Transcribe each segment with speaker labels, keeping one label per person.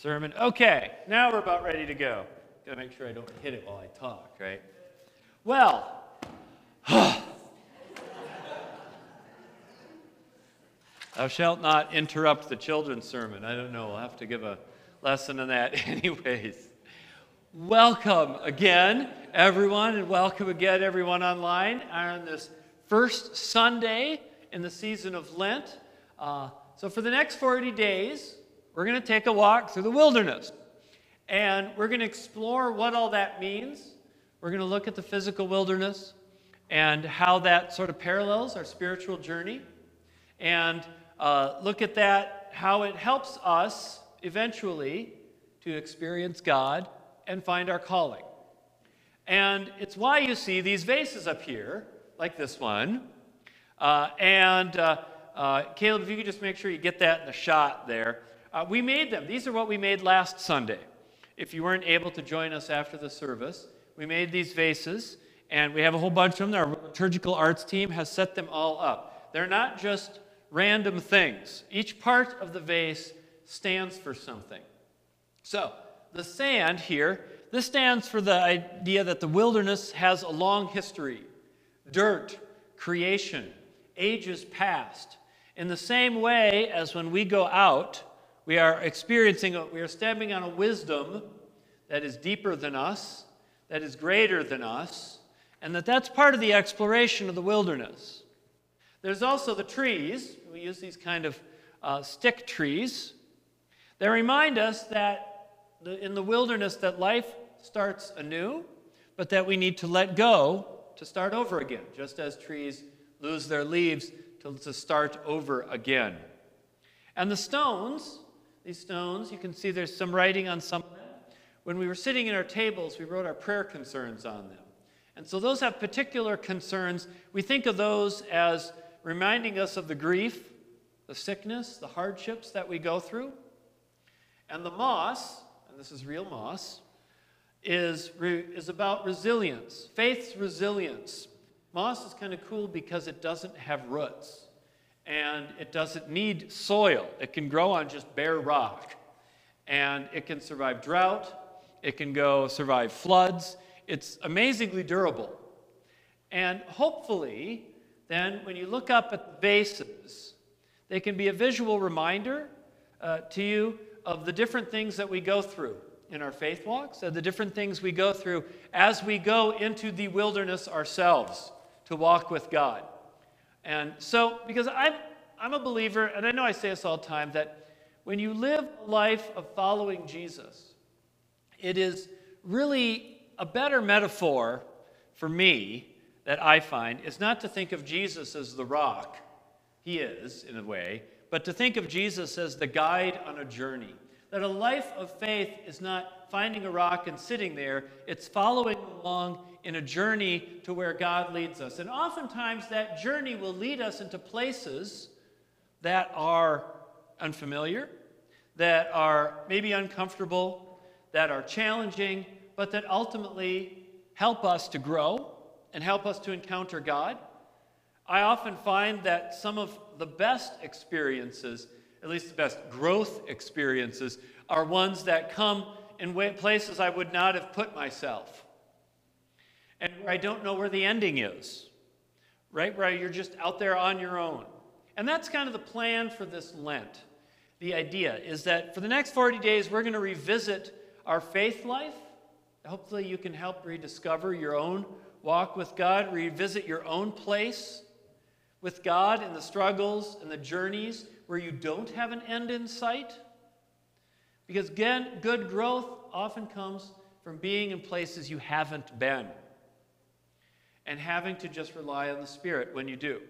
Speaker 1: sermon. Okay, now we're about ready to go. Gotta make sure I don't hit it while I talk, right? Well, thou shalt not interrupt the children's sermon. I don't know, we'll have to give a lesson on that, anyways. Welcome again, everyone, and welcome again, everyone online on this first Sunday in the season of Lent. Uh, so, for the next 40 days, we're going to take a walk through the wilderness. And we're going to explore what all that means. We're going to look at the physical wilderness and how that sort of parallels our spiritual journey. And uh, look at that, how it helps us eventually to experience God and find our calling. And it's why you see these vases up here, like this one. Uh, and uh, uh, Caleb, if you could just make sure you get that in the shot there. Uh, we made them. These are what we made last Sunday. If you weren't able to join us after the service, we made these vases, and we have a whole bunch of them. Our liturgical arts team has set them all up. They're not just random things, each part of the vase stands for something. So, the sand here, this stands for the idea that the wilderness has a long history dirt, creation, ages past. In the same way as when we go out, we are experiencing, we are stepping on a wisdom that is deeper than us, that is greater than us, and that that's part of the exploration of the wilderness. There's also the trees. We use these kind of uh, stick trees. They remind us that the, in the wilderness that life starts anew, but that we need to let go to start over again, just as trees lose their leaves to, to start over again. And the stones these stones. You can see there's some writing on some of them. When we were sitting in our tables, we wrote our prayer concerns on them. And so those have particular concerns. We think of those as reminding us of the grief, the sickness, the hardships that we go through. And the moss, and this is real moss, is, is about resilience, faith's resilience. Moss is kind of cool because it doesn't have roots and it doesn't need soil. It can grow on just bare rock. And it can survive drought, it can go survive floods. It's amazingly durable. And hopefully, then, when you look up at the bases, they can be a visual reminder uh, to you of the different things that we go through in our faith walks, and the different things we go through as we go into the wilderness ourselves to walk with God. And so, because I'm, I'm a believer, and I know I say this all the time, that when you live a life of following Jesus, it is really a better metaphor for me that I find is not to think of Jesus as the rock. He is, in a way, but to think of Jesus as the guide on a journey. That a life of faith is not finding a rock and sitting there, it's following along in a journey to where God leads us. And oftentimes that journey will lead us into places that are unfamiliar, that are maybe uncomfortable, that are challenging, but that ultimately help us to grow and help us to encounter God. I often find that some of the best experiences, at least the best growth experiences, are ones that come in places I would not have put myself where I don't know where the ending is, right? Where you're just out there on your own. And that's kind of the plan for this Lent. The idea is that for the next 40 days, we're going to revisit our faith life. Hopefully, you can help rediscover your own walk with God, revisit your own place with God in the struggles and the journeys where you don't have an end in sight. Because again, good growth often comes from being in places you haven't been and having to just rely on the Spirit when you do.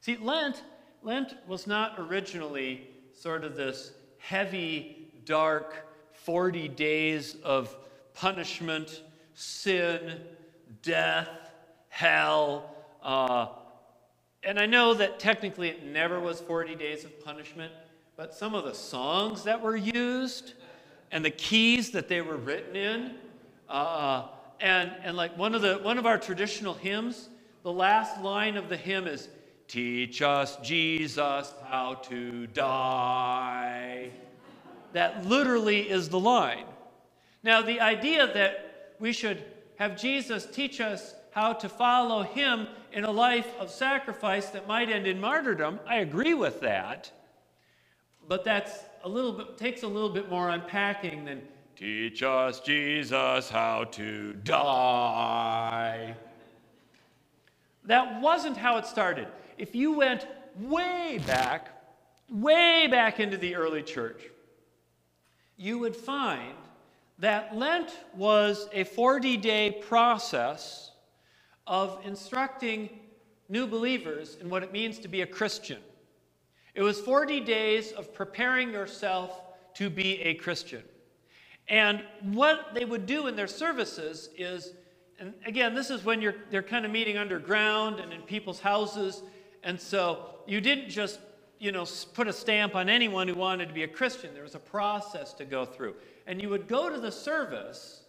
Speaker 1: See, Lent, Lent was not originally sort of this heavy, dark 40 days of punishment, sin, death, hell. Uh, and I know that technically it never was 40 days of punishment, but some of the songs that were used and the keys that they were written in, uh, and, and like one of, the, one of our traditional hymns, the last line of the hymn is, Teach us, Jesus, how to die. that literally is the line. Now, the idea that we should have Jesus teach us how to follow him in a life of sacrifice that might end in martyrdom, I agree with that. But that's a little bit takes a little bit more unpacking than teach us Jesus how to die. That wasn't how it started. If you went way back, way back into the early church, you would find that Lent was a 40 day process of instructing new believers in what it means to be a Christian. It was 40 days of preparing yourself to be a Christian. And what they would do in their services is, and again, this is when you're, they're kind of meeting underground and in people's houses. And so you didn't just, you know, put a stamp on anyone who wanted to be a Christian. There was a process to go through. And you would go to the service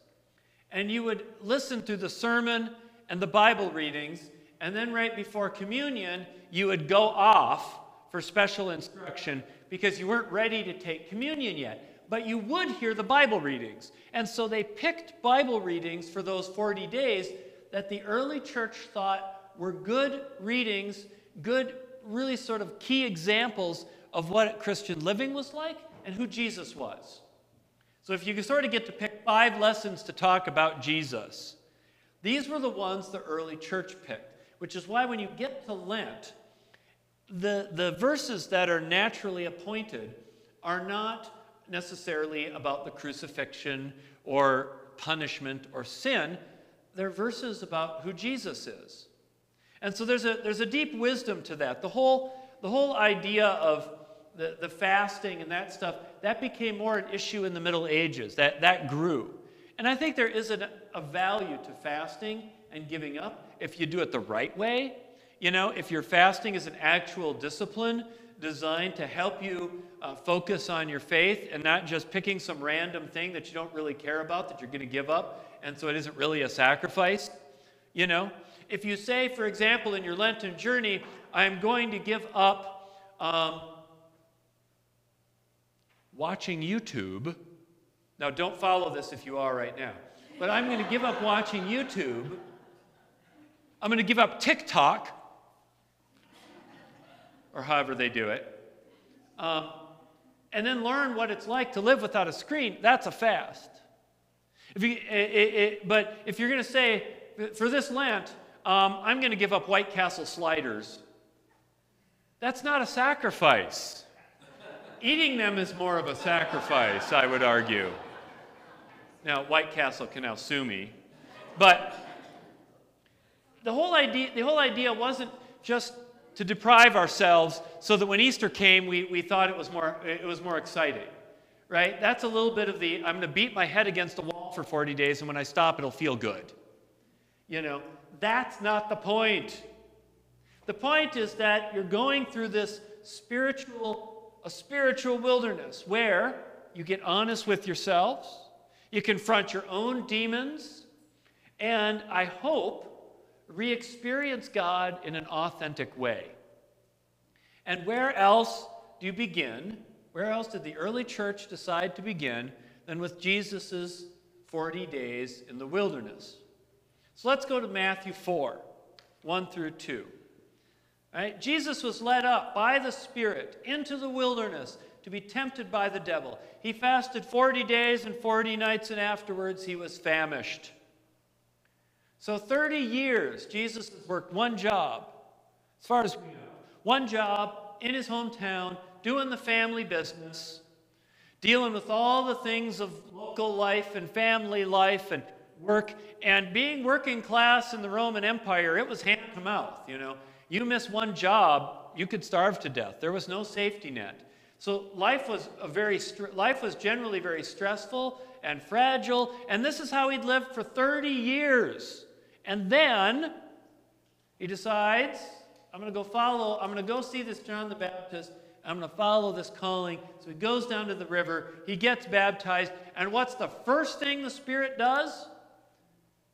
Speaker 1: and you would listen to the sermon and the Bible readings. And then right before communion, you would go off for special instruction because you weren't ready to take communion yet. But you would hear the Bible readings. And so they picked Bible readings for those 40 days that the early church thought were good readings, good, really sort of key examples of what Christian living was like and who Jesus was. So if you could sort of get to pick five lessons to talk about Jesus, these were the ones the early church picked, which is why when you get to Lent, the, the verses that are naturally appointed are not necessarily about the crucifixion or punishment or sin. They're verses about who Jesus is. And so there's a, there's a deep wisdom to that. The whole, the whole idea of the, the fasting and that stuff, that became more an issue in the Middle Ages. That, that grew. And I think there is a, a value to fasting and giving up if you do it the right way you know, if your fasting is an actual discipline designed to help you uh, focus on your faith and not just picking some random thing that you don't really care about that you're going to give up, and so it isn't really a sacrifice, you know, if you say, for example, in your Lenten journey, I'm going to give up um, watching YouTube. Now, don't follow this if you are right now. But I'm going to give up watching YouTube. I'm going to give up TikTok or however they do it. Um, and then learn what it's like to live without a screen, that's a fast. If you, it, it, but if you're going to say, for this Lent, um, I'm going to give up White Castle sliders, that's not a sacrifice. Eating them is more of a sacrifice, I would argue. Now, White Castle can now sue me. But the whole idea, the whole idea wasn't just to deprive ourselves so that when Easter came, we, we thought it was, more, it was more exciting, right? That's a little bit of the I'm going to beat my head against a wall for 40 days, and when I stop, it'll feel good. You know, that's not the point. The point is that you're going through this spiritual, a spiritual wilderness where you get honest with yourselves, you confront your own demons, and I hope re experience God in an authentic way. And where else do you begin? Where else did the early church decide to begin than with Jesus' 40 days in the wilderness? So let's go to Matthew 4 1 through 2. Right? Jesus was led up by the Spirit into the wilderness to be tempted by the devil. He fasted 40 days and 40 nights, and afterwards he was famished. So 30 years, Jesus worked one job, as far as we know, one job in his hometown, doing the family business, dealing with all the things of local life and family life and work. And being working class in the Roman Empire, it was hand to mouth, you know. You miss one job, you could starve to death. There was no safety net. So life was a very life was generally very stressful and fragile, and this is how he'd lived for 30 years. And then he decides, I'm going to go follow, I'm going to go see this John the Baptist. I'm going to follow this calling. So he goes down to the river. He gets baptized. And what's the first thing the Spirit does?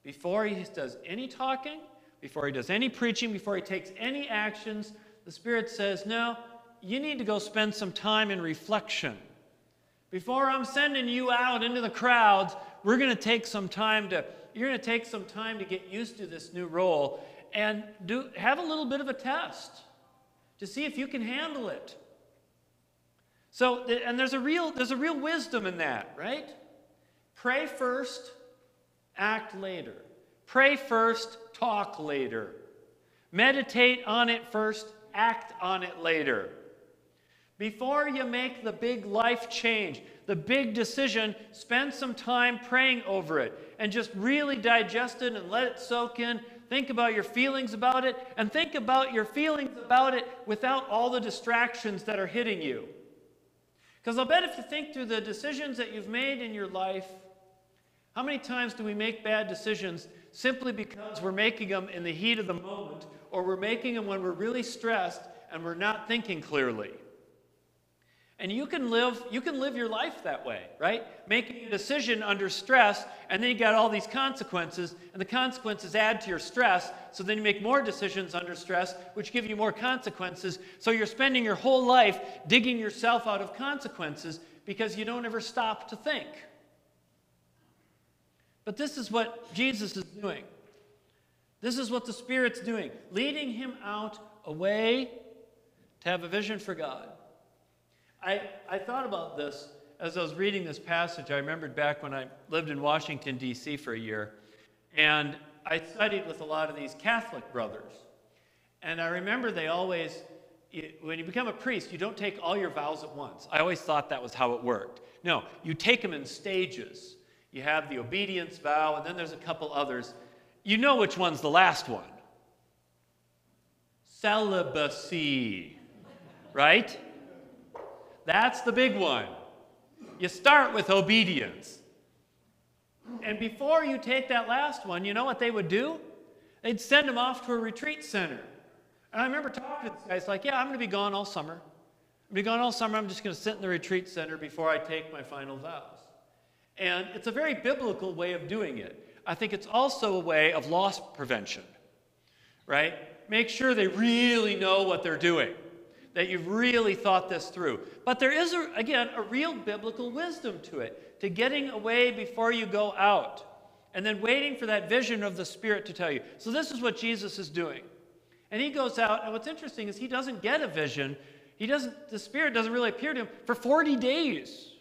Speaker 1: Before he does any talking, before he does any preaching, before he takes any actions, the Spirit says, No, you need to go spend some time in reflection Before I'm sending you out into the crowds, we're going to take some time to you're going to take some time to get used to this new role and do have a little bit of a test to see if you can handle it. So and there's a real there's a real wisdom in that, right? Pray first, act later. Pray first, talk later. Meditate on it first, act on it later. Before you make the big life change, the big decision, spend some time praying over it and just really digest it and let it soak in. Think about your feelings about it and think about your feelings about it without all the distractions that are hitting you. Because I'll bet if you think through the decisions that you've made in your life, how many times do we make bad decisions simply because we're making them in the heat of the moment or we're making them when we're really stressed and we're not thinking clearly? And you can live you can live your life that way, right? Making a decision under stress and then you got all these consequences and the consequences add to your stress, so then you make more decisions under stress which give you more consequences. So you're spending your whole life digging yourself out of consequences because you don't ever stop to think. But this is what Jesus is doing. This is what the Spirit's doing, leading him out away to have a vision for God. I, I thought about this as I was reading this passage. I remembered back when I lived in Washington, D.C. for a year, and I studied with a lot of these Catholic brothers. And I remember they always, when you become a priest, you don't take all your vows at once. I always thought that was how it worked. No, you take them in stages. You have the obedience vow, and then there's a couple others. You know which one's the last one celibacy, right? That's the big one. You start with obedience. And before you take that last one, you know what they would do? They'd send them off to a retreat center. And I remember talking to this guy. It's like, yeah, I'm going to be gone all summer. I'm going to be gone all summer. I'm just going to sit in the retreat center before I take my final vows. And it's a very biblical way of doing it. I think it's also a way of loss prevention, right? Make sure they really know what they're doing that you've really thought this through. But there is, a, again, a real biblical wisdom to it, to getting away before you go out, and then waiting for that vision of the Spirit to tell you. So, this is what Jesus is doing. And he goes out, and what's interesting is he doesn't get a vision. He doesn't, the Spirit doesn't really appear to him for 40 days.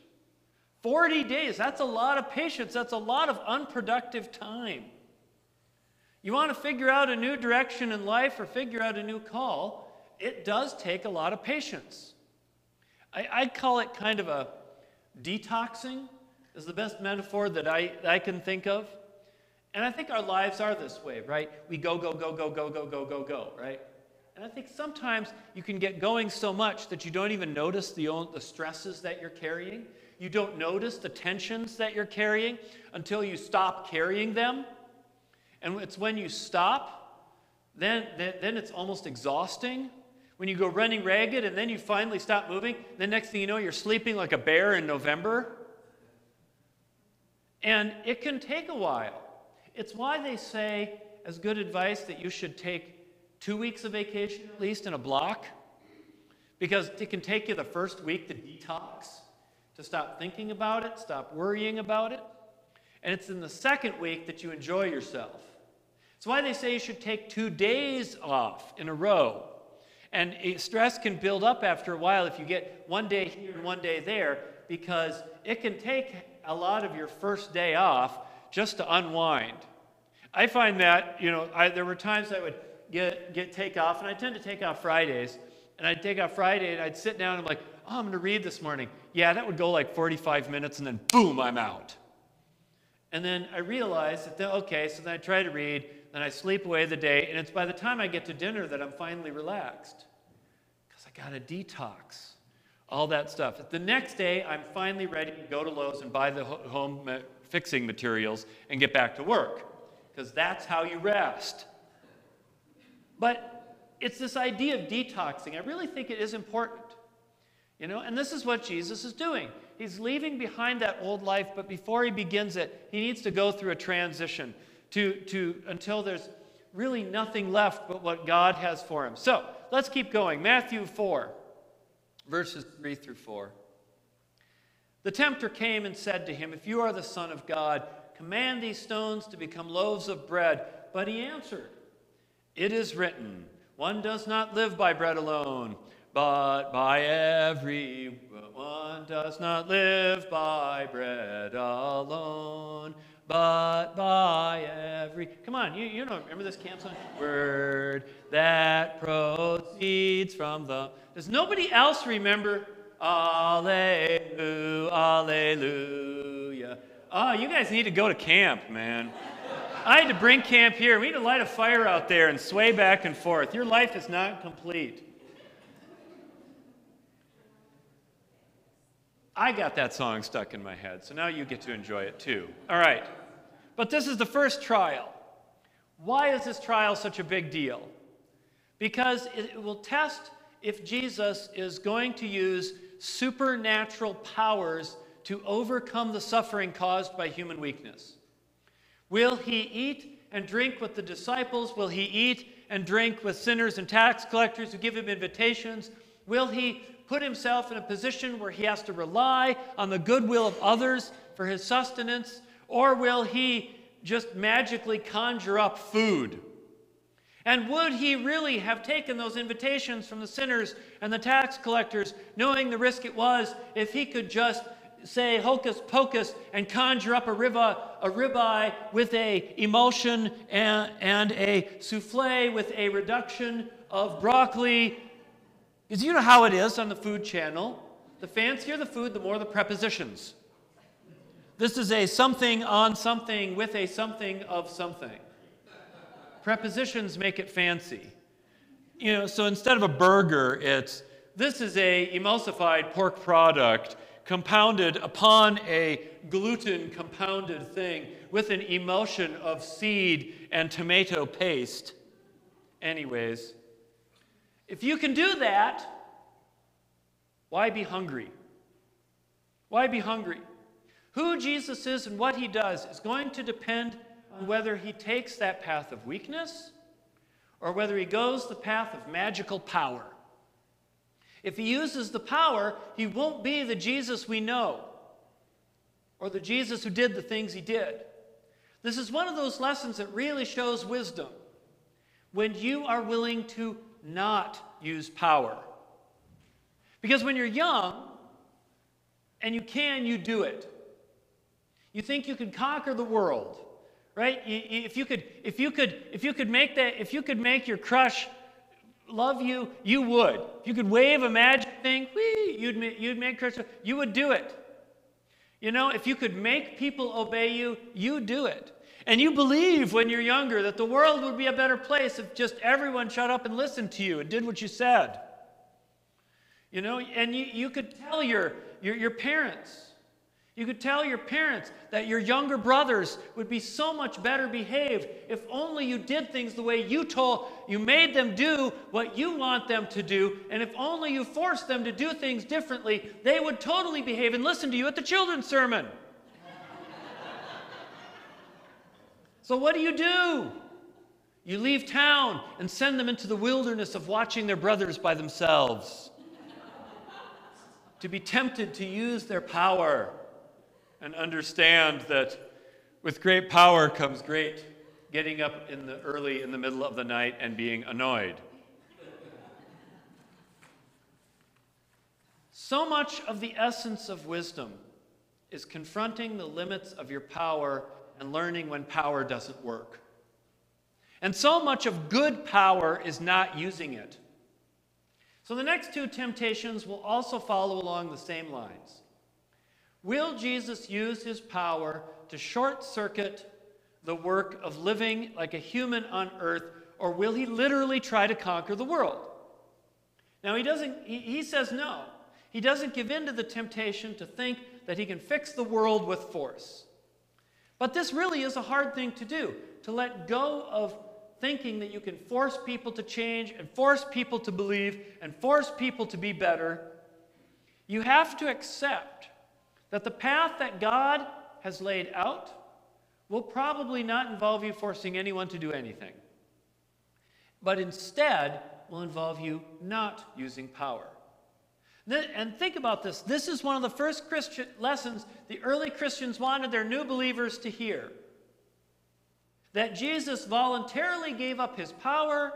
Speaker 1: 40 days, that's a lot of patience. That's a lot of unproductive time. You want to figure out a new direction in life or figure out a new call, it does take a lot of patience. I, I call it kind of a detoxing, is the best metaphor that I, that I can think of. And I think our lives are this way, right? We go, go, go, go, go, go, go, go, go, right? And I think sometimes you can get going so much that you don't even notice the, the stresses that you're carrying. You don't notice the tensions that you're carrying until you stop carrying them. And it's when you stop, then, then, then it's almost exhausting when you go running ragged and then you finally stop moving, the next thing you know, you're sleeping like a bear in November. And it can take a while. It's why they say, as good advice, that you should take two weeks of vacation at least in a block, because it can take you the first week to detox, to stop thinking about it, stop worrying about it. And it's in the second week that you enjoy yourself. It's why they say you should take two days off in a row and stress can build up after a while if you get one day here and one day there, because it can take a lot of your first day off just to unwind. I find that, you know, I, there were times I would get, get take off, and I tend to take off Fridays, and I'd take off Friday, and I'd sit down and I'm like, oh, I'm going to read this morning. Yeah, that would go like 45 minutes, and then boom, I'm out. And then I realized that, okay, so then I try to read, then I sleep away the day, and it's by the time I get to dinner that I'm finally relaxed. Because I got to detox, all that stuff. The next day, I'm finally ready to go to Lowe's and buy the home fixing materials and get back to work. Because that's how you rest. But it's this idea of detoxing. I really think it is important. You know, and this is what Jesus is doing. He's leaving behind that old life, but before he begins it, he needs to go through a transition to, to, until there's really nothing left but what God has for him. So let's keep going. Matthew 4, verses 3 through 4. The tempter came and said to him, If you are the Son of God, command these stones to become loaves of bread. But he answered, It is written, One does not live by bread alone, but by every one does not live by bread alone, but by every. Come on, you, you don't remember this camp song? Word that proceeds from the. Does nobody else remember? Alleluia, alleluia. Oh, you guys need to go to camp, man. I had to bring camp here. We need to light a fire out there and sway back and forth. Your life is not complete. I got that song stuck in my head, so now you get to enjoy it too. All right. But this is the first trial. Why is this trial such a big deal? Because it will test if Jesus is going to use supernatural powers to overcome the suffering caused by human weakness. Will he eat and drink with the disciples? Will he eat and drink with sinners and tax collectors who give him invitations? Will he put himself in a position where he has to rely on the goodwill of others for his sustenance? Or will he just magically conjure up food? And would he really have taken those invitations from the sinners and the tax collectors, knowing the risk it was, if he could just say hocus pocus and conjure up a, ribeye, a ribeye with a emulsion and, and a souffle with a reduction of broccoli because you know how it is on the food channel. The fancier the food, the more the prepositions. This is a something on something with a something of something. Prepositions make it fancy. You know, so instead of a burger, it's this is a emulsified pork product compounded upon a gluten compounded thing with an emulsion of seed and tomato paste. Anyways, if you can do that, why be hungry? Why be hungry? Who Jesus is and what he does is going to depend on whether he takes that path of weakness or whether he goes the path of magical power. If he uses the power, he won't be the Jesus we know or the Jesus who did the things he did. This is one of those lessons that really shows wisdom. When you are willing to not use power. Because when you're young and you can, you do it. You think you can conquer the world, right? If you could, if you could, if you could make that, if you could make your crush love you, you would. If you could wave a magic thing, whee, you'd, make you'd make crush, you would do it. You know, if you could make people obey you, you do it. And you believe when you're younger that the world would be a better place if just everyone shut up and listened to you and did what you said. You know, and you, you could tell your, your, your parents, you could tell your parents that your younger brothers would be so much better behaved if only you did things the way you told, you made them do what you want them to do, and if only you forced them to do things differently, they would totally behave and listen to you at the children's sermon. So, what do you do? You leave town and send them into the wilderness of watching their brothers by themselves, to be tempted to use their power and understand that with great power comes great getting up in the early in the middle of the night and being annoyed. So much of the essence of wisdom is confronting the limits of your power and learning when power doesn't work. And so much of good power is not using it. So the next two temptations will also follow along the same lines. Will Jesus use his power to short circuit the work of living like a human on earth, or will he literally try to conquer the world? Now, he doesn't, he, he says no. He doesn't give in to the temptation to think that he can fix the world with force. But this really is a hard thing to do to let go of thinking that you can force people to change and force people to believe and force people to be better. You have to accept that the path that God has laid out will probably not involve you forcing anyone to do anything, but instead will involve you not using power. And think about this. This is one of the first Christian lessons the early Christians wanted their new believers to hear. That Jesus voluntarily gave up his power,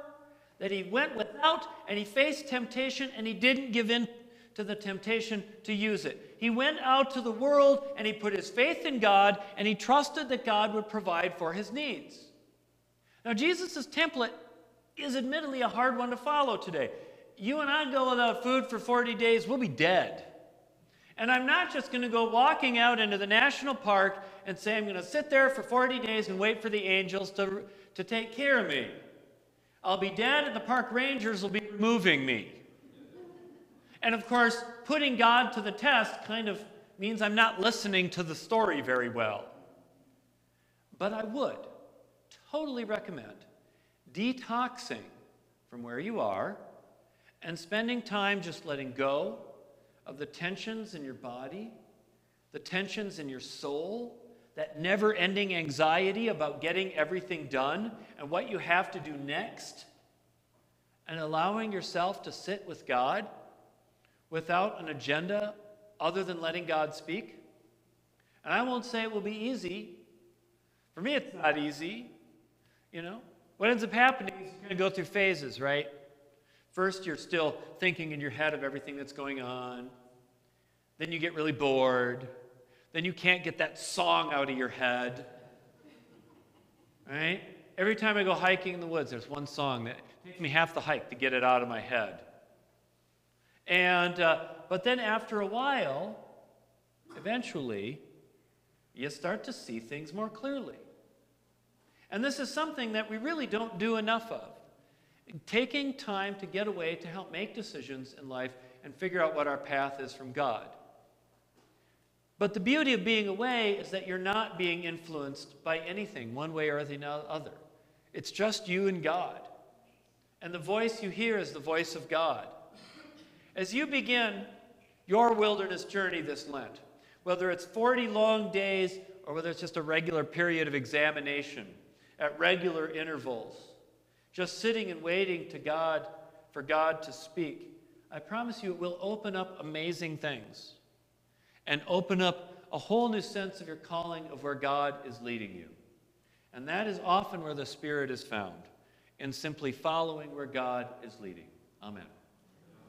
Speaker 1: that he went without and he faced temptation and he didn't give in to the temptation to use it. He went out to the world and he put his faith in God and he trusted that God would provide for his needs. Now, Jesus' template is admittedly a hard one to follow today you and I go without food for 40 days, we'll be dead. And I'm not just going to go walking out into the national park and say, I'm going to sit there for 40 days and wait for the angels to, to take care of me. I'll be dead, and the park rangers will be removing me. And of course, putting God to the test kind of means I'm not listening to the story very well. But I would totally recommend detoxing from where you are and spending time just letting go of the tensions in your body, the tensions in your soul, that never ending anxiety about getting everything done and what you have to do next, and allowing yourself to sit with God without an agenda other than letting God speak. And I won't say it will be easy. For me, it's not easy. You know, what ends up happening is you're going to go through phases, right? First, you're still thinking in your head of everything that's going on. Then you get really bored. Then you can't get that song out of your head. Right? Every time I go hiking in the woods, there's one song that takes me half the hike to get it out of my head. And, uh, but then after a while, eventually, you start to see things more clearly. And this is something that we really don't do enough of taking time to get away to help make decisions in life and figure out what our path is from God. But the beauty of being away is that you're not being influenced by anything, one way or the other. It's just you and God. And the voice you hear is the voice of God. As you begin your wilderness journey this Lent, whether it's 40 long days or whether it's just a regular period of examination at regular intervals, just sitting and waiting to God for God to speak, I promise you it will open up amazing things and open up a whole new sense of your calling of where God is leading you. And that is often where the Spirit is found, in simply following where God is leading. Amen.